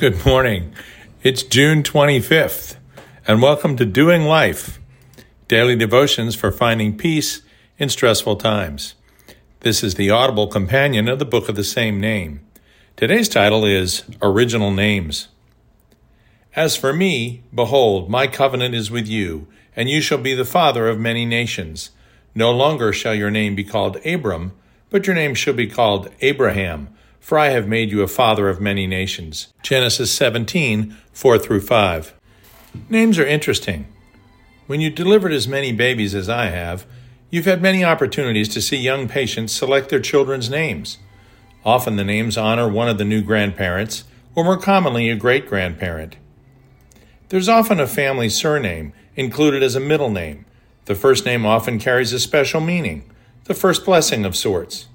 Good morning. It's June 25th, and welcome to Doing Life Daily Devotions for Finding Peace in Stressful Times. This is the audible companion of the book of the same name. Today's title is Original Names. As for me, behold, my covenant is with you, and you shall be the father of many nations. No longer shall your name be called Abram, but your name shall be called Abraham for I have made you a father of many nations. Genesis 17, 4 through 5. Names are interesting. When you delivered as many babies as I have, you've had many opportunities to see young patients select their children's names. Often the names honor one of the new grandparents, or more commonly, a great grandparent. There's often a family surname included as a middle name. The first name often carries a special meaning, the first blessing of sorts.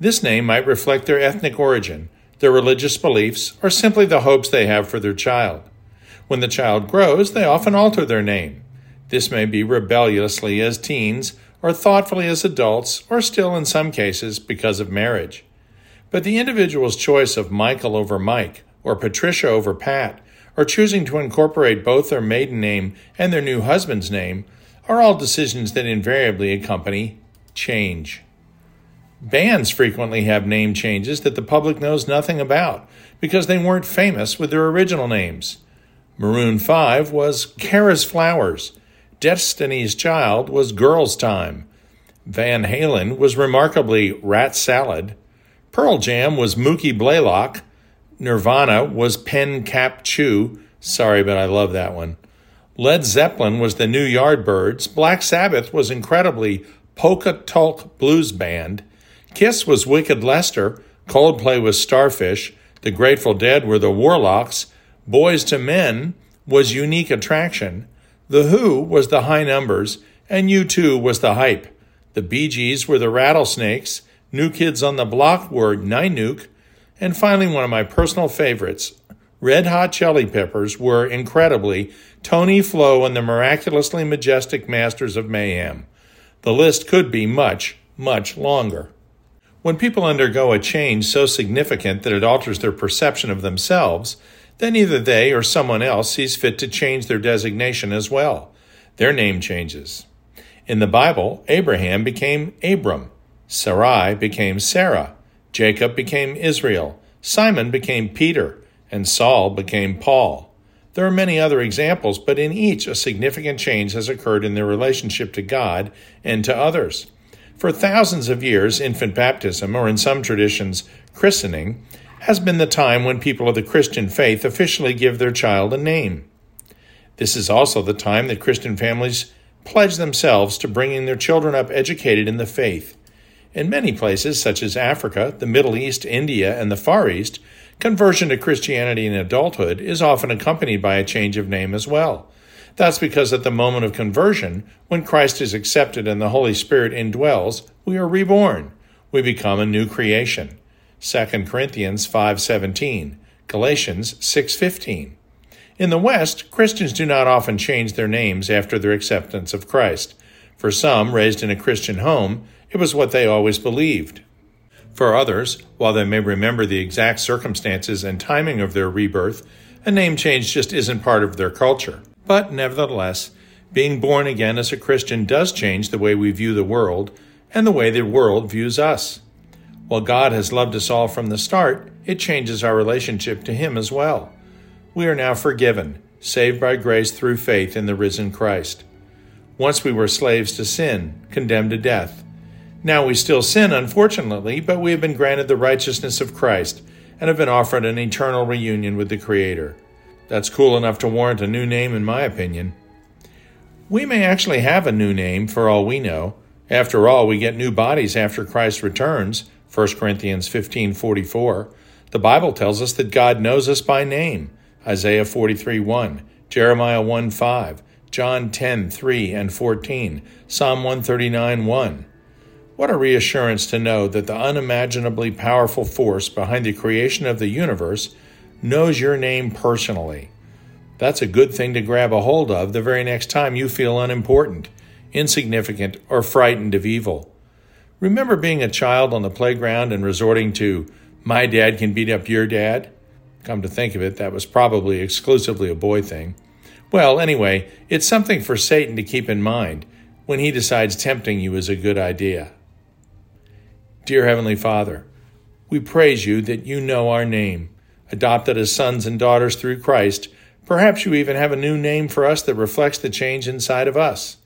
This name might reflect their ethnic origin, their religious beliefs, or simply the hopes they have for their child. When the child grows, they often alter their name. This may be rebelliously as teens, or thoughtfully as adults, or still in some cases because of marriage. But the individual's choice of Michael over Mike, or Patricia over Pat, or choosing to incorporate both their maiden name and their new husband's name are all decisions that invariably accompany change. Bands frequently have name changes that the public knows nothing about because they weren't famous with their original names. Maroon 5 was Kara's Flowers. Destiny's Child was Girl's Tyme. Van Halen was remarkably Rat Salad. Pearl Jam was Mookie Blaylock. Nirvana was Pen Cap Chew. Sorry, but I love that one. Led Zeppelin was the New Yardbirds. Black Sabbath was incredibly Polka Tulk Blues Band. Kiss was Wicked Lester, Coldplay was Starfish, The Grateful Dead were the Warlocks, Boyz II Men was Unique Attraction, The Who was the High Numbers, and U2 was the Hype. The Bee Gees were the Rattlesnakes, New Kids on the Block were Nuke, and finally one of my personal favorites, Red Hot Chili Peppers were incredibly Tony Flow and the miraculously majestic Masters of Mayhem. The list could be much, much longer. When people undergo a change so significant that it alters their perception of themselves, then either they or someone else sees fit to change their designation as well. Their name changes. In the Bible, Abraham became Abram, Sarai became Sarah, Jacob became Israel, Simon became Peter, and Saul became Paul. There are many other examples, but in each a significant change has occurred in their relationship to God and to others. For thousands of years, infant baptism, or in some traditions, christening, has been the time when people of the Christian faith officially give their child a name. This is also the time that Christian families pledge themselves to bringing their children up educated in the faith. In many places, such as Africa, the Middle East, India, and the Far East, conversion to Christianity in adulthood is often accompanied by a change of name as well. That's because at the moment of conversion, when Christ is accepted and the Holy Spirit indwells, we are reborn. We become a new creation. 2 Corinthians 5:17, Galatians 6:15. In the West, Christians do not often change their names after their acceptance of Christ. For some raised in a Christian home, it was what they always believed. For others, while they may remember the exact circumstances and timing of their rebirth, a name change just isn't part of their culture. But nevertheless, being born again as a Christian does change the way we view the world and the way the world views us. While God has loved us all from the start, it changes our relationship to Him as well. We are now forgiven, saved by grace through faith in the risen Christ. Once we were slaves to sin, condemned to death. Now we still sin, unfortunately, but we have been granted the righteousness of Christ and have been offered an eternal reunion with the Creator. That's cool enough to warrant a new name, in my opinion. We may actually have a new name for all we know. After all, we get new bodies after Christ returns, 1 Corinthians 15:44. The Bible tells us that God knows us by name, Isaiah 43:1, Jeremiah 1:5, John 10:3 and 14, Psalm 139:1. What a reassurance to know that the unimaginably powerful force behind the creation of the universe knows your name personally. That's a good thing to grab a hold of the very next time you feel unimportant, insignificant, or frightened of evil. Remember being a child on the playground and resorting to, my dad can beat up your dad? Come to think of it, that was probably exclusively a boy thing. Well, anyway, it's something for Satan to keep in mind when he decides tempting you is a good idea. Dear Heavenly Father, we praise you that you know our name. Adopted as sons and daughters through Christ, perhaps you even have a new name for us that reflects the change inside of us.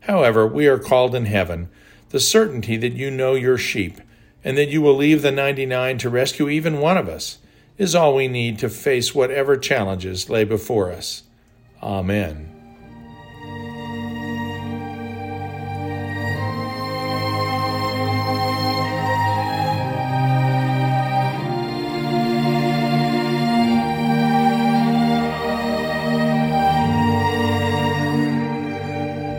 However, we are called in heaven, the certainty that you know your sheep, and that you will leave the 99 to rescue even one of us, is all we need to face whatever challenges lay before us. Amen.